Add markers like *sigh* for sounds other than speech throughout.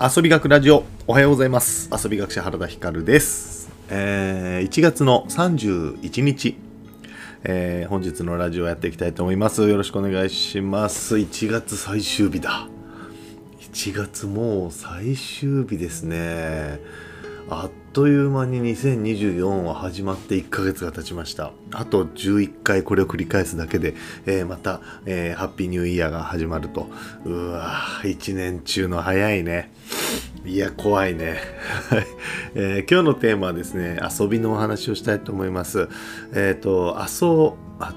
遊び学ラジオ。おはようございます。遊び学者原田光です、えー1月の31日、えー本日のラジオやっていきたいと思います。よろしくお願いします。1月最終日だ。1月もう最終日ですね。あっという間に2024は始まって1ヶ月が経ちました。あと11回これを繰り返すだけで、えーまた、えーハッピーニューイヤーが始まると。うわぁ1年中の早いね。いや怖いね、*laughs* えー今日のテーマはですね遊びのお話をしたいと思います。えっ、と遊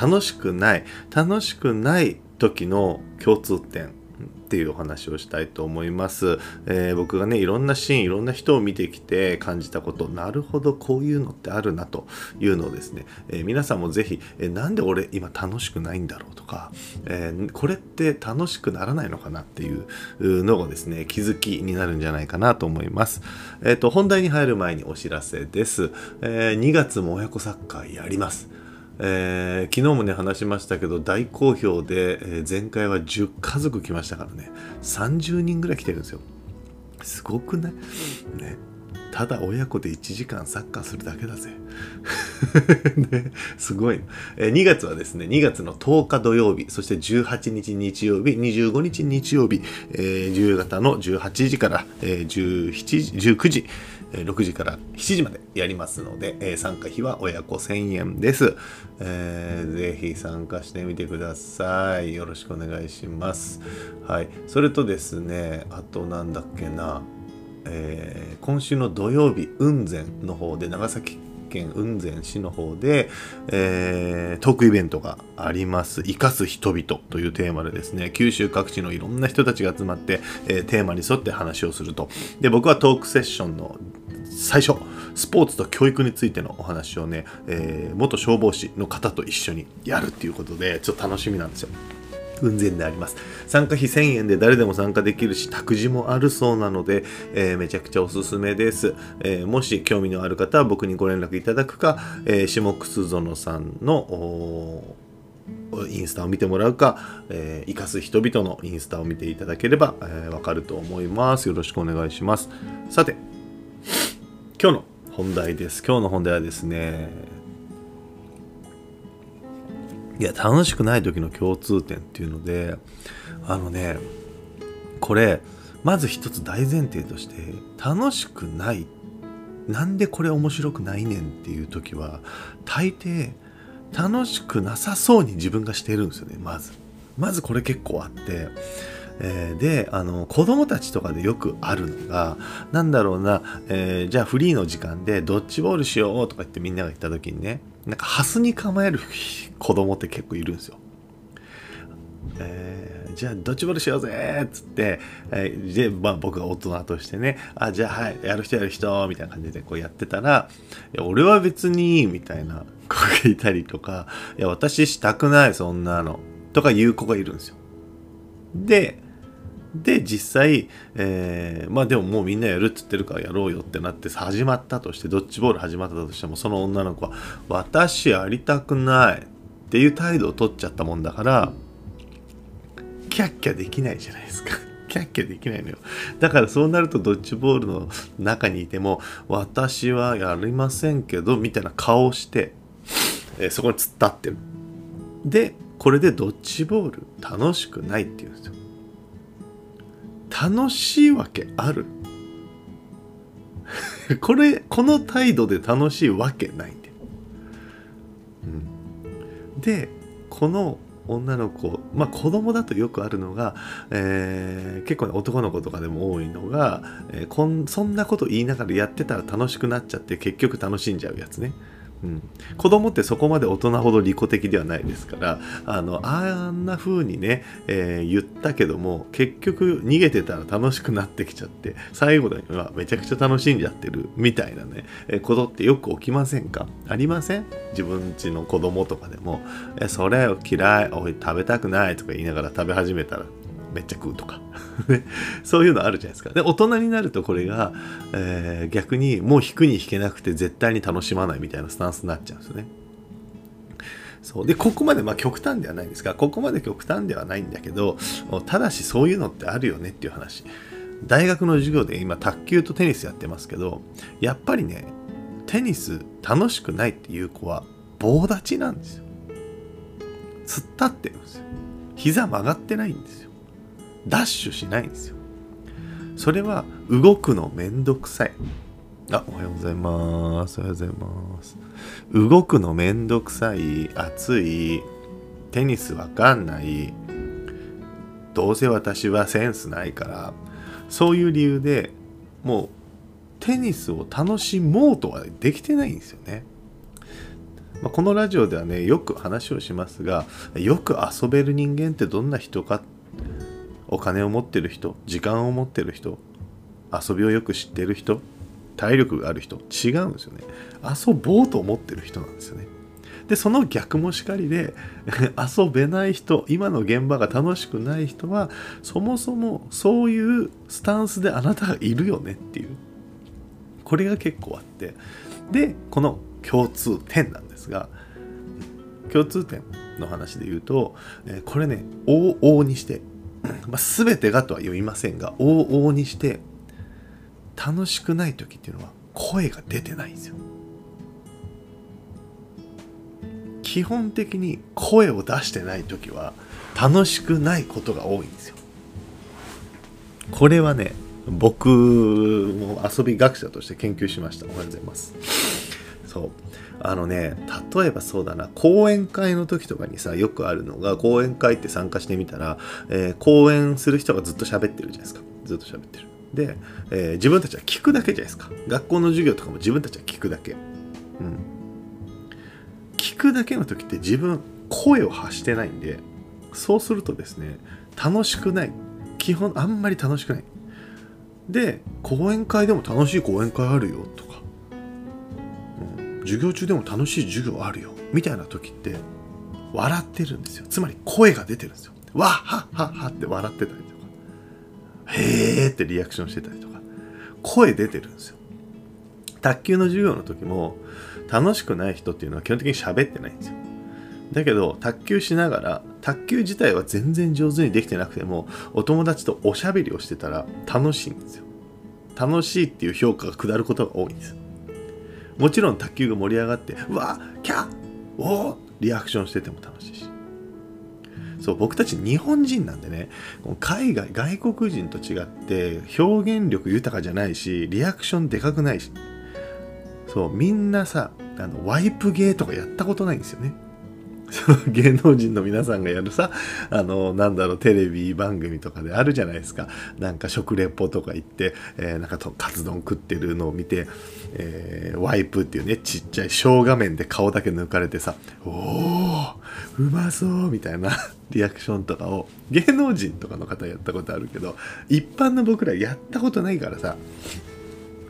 楽しくない楽しくない時の共通点。っていうお話をしたいと思います、えー僕がねいろんなシーンいろんな人を見てきて感じたことなるほどこういうのってあるなというのをですね、えー皆さんもぜひ、えーなんで俺今楽しくないんだろうとか、えーこれって楽しくならないのかなっていうのがですね気づきになるんじゃないかなと思います。えっ、と本題に入る前にお知らせです、え2月も親子サッカーやります。えー昨日もね話しましたけど大好評で、えー前回は10家族来ましたからね。30人ぐらい来てるんですよ。すごくない？ね。ただ親子で1時間サッカーするだけだぜ。*laughs* ね、すごい、え2月はですね、2月の10日土曜日、そして18日日曜日、25日日曜日、えー、夕方の18時から、えー17時、19時、えー6時から7時までやりますので、えー参加費は親子1000円です、えーぜひ参加してみてください。よろしくお願いします。はい。それとですね、あとなんだっけな、えー今週の土曜日雲仙の方で長崎県雲仙市の方で、えートークイベントがあります「生かす人々」というテーマでですね九州各地のいろんな人たちが集まって、えーテーマに沿って話をすると。で僕はトークセッションの最初スポーツと教育についてのお話をね、えー元消防士の方と一緒にやるっていうことでちょっと楽しみなんですよ。雲仙であります。参加費1000円で誰でも参加できるし託児もあるそうなので、えーめちゃくちゃおすすめです、えーもし興味のある方は僕にご連絡いただくか、えー下楠園さんのインスタを見てもらうか、えー生かす人々のインスタを見ていただければ、えーわかると思います。よろしくお願いします。さて今日の本題です。今日の本題はですねいや楽しくない時の共通点っていうのであのねこれまず一つ大前提として楽しくないなんでこれ面白くないねんっていう時は大抵楽しくなさそうに自分がしてるんですよねまず。まずこれ結構あってえーであの子供たちとかでよくあるのがなんだろうな、えーじゃあフリーの時間でドッジボールしようとか言ってみんなが言った時にねなんかハスに構える子供って結構いるんですよ。えーじゃあドッジボールしようぜっつって、えーで、まあ、僕が大人としてねあじゃあはいやる人やる人みたいな感じでこうやってたらいや俺は別にみたいな子がいたりとかいや私したくないそんなのとか言う子がいるんですよ。でで実際、えーまあでももうみんなやるっつってるからやろうよってなって始まったとしてドッジボール始まったとしてもその女の子は「私やりたくない」っていう態度を取っちゃったもんだからキャッキャできないじゃないですか。*laughs* キャッキャできないのよ。だからそうなるとドッジボールの中にいても私はやりませんけどみたいな顔をして、えーそこに突っ立ってる。で、これでドッジボール楽しくないって言うんですよ。楽しいわけある *laughs* これ、この態度で楽しいわけないんだよ。うん、で、この女の子、まあ子供だとよくあるのが、えー結構ね男の子とかでも多いのが、えーこんそんなこと言いながらやってたら楽しくなっちゃって結局楽しんじゃうやつね。うん、子供ってそこまで大人ほど利己的ではないですからあのあんな風にね、えー言ったけども結局逃げてたら楽しくなってきちゃって最後にはめちゃくちゃ楽しんじゃってるみたいなね、えーことってよく起きませんか？ありません？自分家の子供とかでも「えそれ嫌い。おい食べたくない」とか言いながら食べ始めたら。めっちゃ食うとか。*laughs* ね。そういうのあるじゃないですか。で大人になるとこれが、えー逆にもう引くに引けなくて絶対に楽しまないみたいなスタンスになっちゃうんですよね。そう。でここまでまあ極端ではないんですがここまで極端ではないんだけどただしそういうのってあるよねっていう話。大学の授業で今卓球とテニスやってますけどやっぱりねテニス楽しくないっていう子は棒立ちなんですよ。突っ立ってるんですよ。膝曲がってないんですよ。ダッシュしないんですよ。それは動くのめんどくさい。あおはようございます。おはようございます。動くのめんどくさい暑いテニスわかんない。どうせ私はセンスないから。そういう理由でもうテニスを楽しもうとはできてないんですよね。まあ、このラジオではねよく話をしますがよく遊べる人間ってどんな人かっお金を持ってる人時間を持ってる人遊びをよく知ってる人体力がある人違うんですよね。遊ぼうと思ってる人なんですよね。でその逆もしかりで *laughs* 遊べない人今の現場が楽しくない人はそもそもそういうスタンスであなたがいるよねっていう。これが結構あって。でこの共通点なんですが共通点の話で言うと、これね往々にして、*clears throat* まあ、全てがとは言いませんが往々にして楽しくない時っていうのは声が出てないんですよ。基本的に声を出してない時は楽しくないことが多いんですよ。これはね僕も遊び学者として研究しました。おはようございます。そう。あのね例えばそうだな。講演会の時とかにさよくあるのが講演会って参加してみたら、えー、講演する人がずっと喋ってるじゃないですか。ずっと喋ってる。で、えー、自分たちは聞くだけじゃないですか。学校の授業とかも自分たちは聞くだけ。うん。聞くだけの時って自分声を発してないんでそうするとですね楽しくない。基本あんまり楽しくない。で講演会でも楽しい講演会あるよとか、授業中でも楽しい授業あるよみたいな時って笑ってるんですよつまり声が出てるんですよわっはっはっはって笑ってたりとかへーってリアクションしてたりとか声出てるんですよ卓球の授業の時も楽しくない人っていうのは基本的に喋ってないんですよ。だけど、卓球しながら、卓球自体は全然上手にできてなくても、お友達とおしゃべりをしてたら楽しいんですよ。楽しいっていう評価が下ることが多いんです。もちろん卓球が盛り上がって、うわキャッおーリアクションしてても楽しいし。そう、僕たち日本人なんでね、海外、外国人と違って表現力豊かじゃないし、リアクションでかくないし、そう、みんなさ、あのワイプゲーとかやったことないんですよね。*laughs* 芸能人の皆さんがやるさ、あの、なんだろう、テレビ番組とかであるじゃないですか。なんか食レポとか行って、えー、なんかとカツ丼食ってるのを見て、えー、ワイプっていうね、ちっちゃい小画面で顔だけ抜かれてさ、おー、うまそうみたいな *laughs* リアクションとかを芸能人とかの方やったことあるけど、一般の僕らやったことないからさ、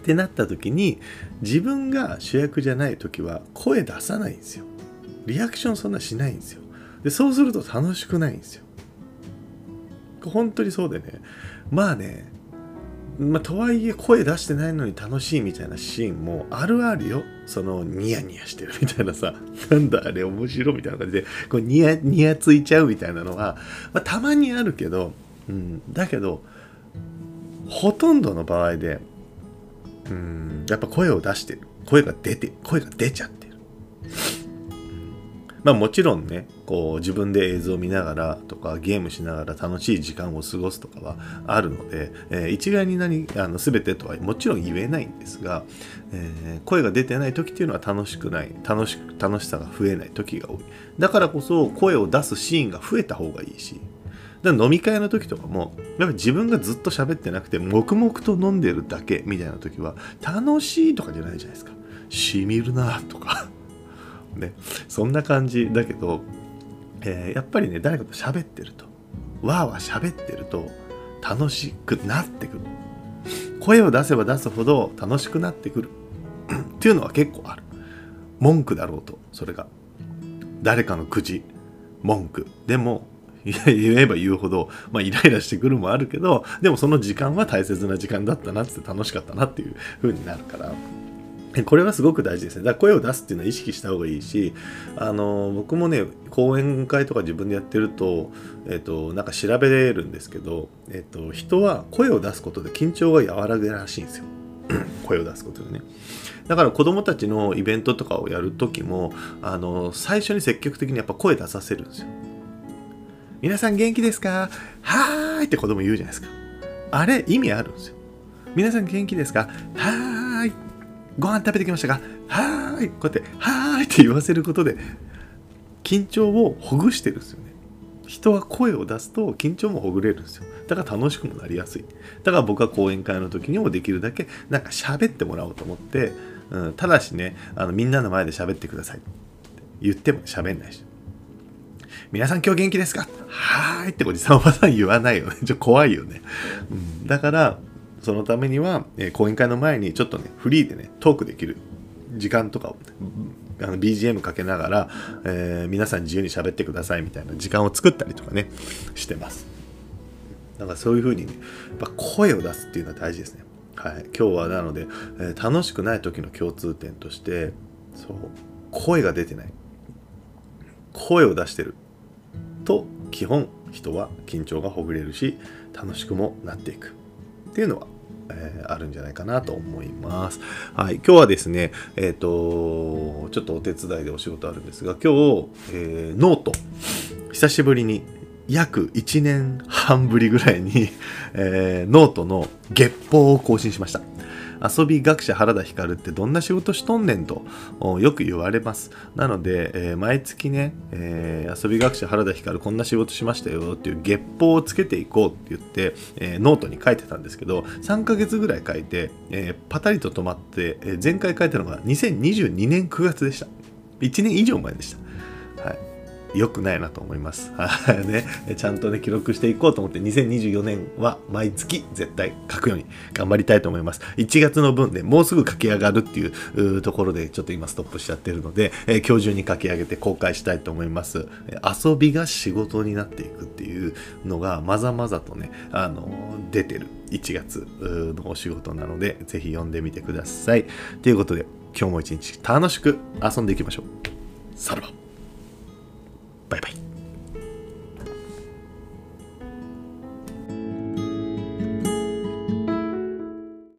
ってなった時に自分が主役じゃない時は声出さないんですよリアクションそんなしないんですよ。でそうすると楽しくないんですよ。本当にそうでね。まあねまあ、とはいえ声出してないのに楽しいみたいなシーンもあるあるよ。そのニヤニヤしてるみたいなさ、*laughs* なんだあれ面白いみたいな感じで、こうニヤニヤついちゃうみたいなのは、まあ、たまにあるけど、うん、だけど、ほとんどの場合でうんやっぱ声を出してる。声が出て声が出ちゃってる、まあもちろんねこう自分で映像を見ながらとかゲームしながら楽しい時間を過ごすとかはあるので、えー、一概に何あの全てとはもちろん言えないんですが、えー、声が出てない時っていうのは楽しくない楽しく楽しさが増えない時が多いだからこそ声を出すシーンが増えた方がいいしだ飲み会の時とかも、やっぱ自分がずっと喋ってなくて、黙々と飲んでるだけみたいな時は、楽しいとかじゃないじゃないですか。しみるなとかね。そんな感じだけど、えー、やっぱりね、誰かと喋ってると、わーわー喋ってると、楽しくなってくる。声を出せば出すほど楽しくなってくる。っていうのは結構ある。文句だろうと、それが。誰かの口、文句。でも、言えば言うほど、まあ、イライラしてくるもあるけど、でもその時間は大切な時間だったなって楽しかったなっていう風になるから、*laughs* これはすごく大事ですね。だから声を出すっていうのは意識した方がいいし、あの、僕もね、講演会とか自分でやってると、えっ、と、なんか調べれるんですけど、えっ、と、人は声を出すことで緊張が和らぐらしいんですよ。*clears throat* 声を出すことでね。だから子供たちのイベントとかをやるときも、あの、最初に積極的にやっぱ声出させるんですよ。皆さん元気ですか？はーいって子供言うじゃないですか。あれ、意味あるんですよ。皆さん元気ですか？はーい。ご飯食べてきましたかはーい。こうやって、はーい *laughs* って言わせることで、緊張をほぐしてるんですよね。人は声を出すと緊張もほぐれるんですよ。だから楽しくもなりやすい。だから僕は講演会の時にもできるだけなんか喋ってもらおうと思って、うん、ただしね、あのみんなの前で喋ってくださいって言っても喋んないし。皆さん今日元気ですか？はーいっておじさんおばさん言わないよね。*laughs* ちょ怖いよね。うん、だから、そのためには、えー、講演会の前にちょっとね、フリーでね、トークできる時間とかを、あの BGM かけながら、えー、皆さん自由に喋ってくださいみたいな時間を作ったりとかね、してます。だからそういう風にね、やっぱ声を出すっていうのは大事ですね。はい。今日はなので、えー、楽しくない時の共通点として、そう、声が出てない。声を出してる。と基本人は緊張がほぐれるし楽しくもなっていくっていうのは、えー、あるんじゃないかなと思います。はい、今日はですね、えっ、ー、と、ちょっとお手伝いでお仕事あるんですが、今日、えー、ノート、久しぶりに約1年半ぶりぐらいに、えー、ノートの月報を更新しました。遊び学者原田光ってどんな仕事しとんねんとよく言われます。なので、えー、毎月ね、えー、遊び学者原田光こんな仕事しましたよっていう月報をつけていこうって言って、えー、ノートに書いてたんですけど、3ヶ月ぐらい書いて、えパタリと止まって、え前回書いたのが2022年9月でした。1年以上前でした。良くないなと思います。*laughs* ね、ちゃんとね、記録していこうと思って、2024年は毎月絶対書くように頑張りたいと思います。1月の分でもうすぐ書き上がるっていうところでちょっと今ストップしちゃってるので、えー、今日中に書き上げて公開したいと思います。遊びが仕事になっていくっていうのがまざまざとね、あの出てる1月のお仕事なので、ぜひ読んでみてください。ということで、今日も一日楽しく遊んでいきましょう。さらば。拜拜。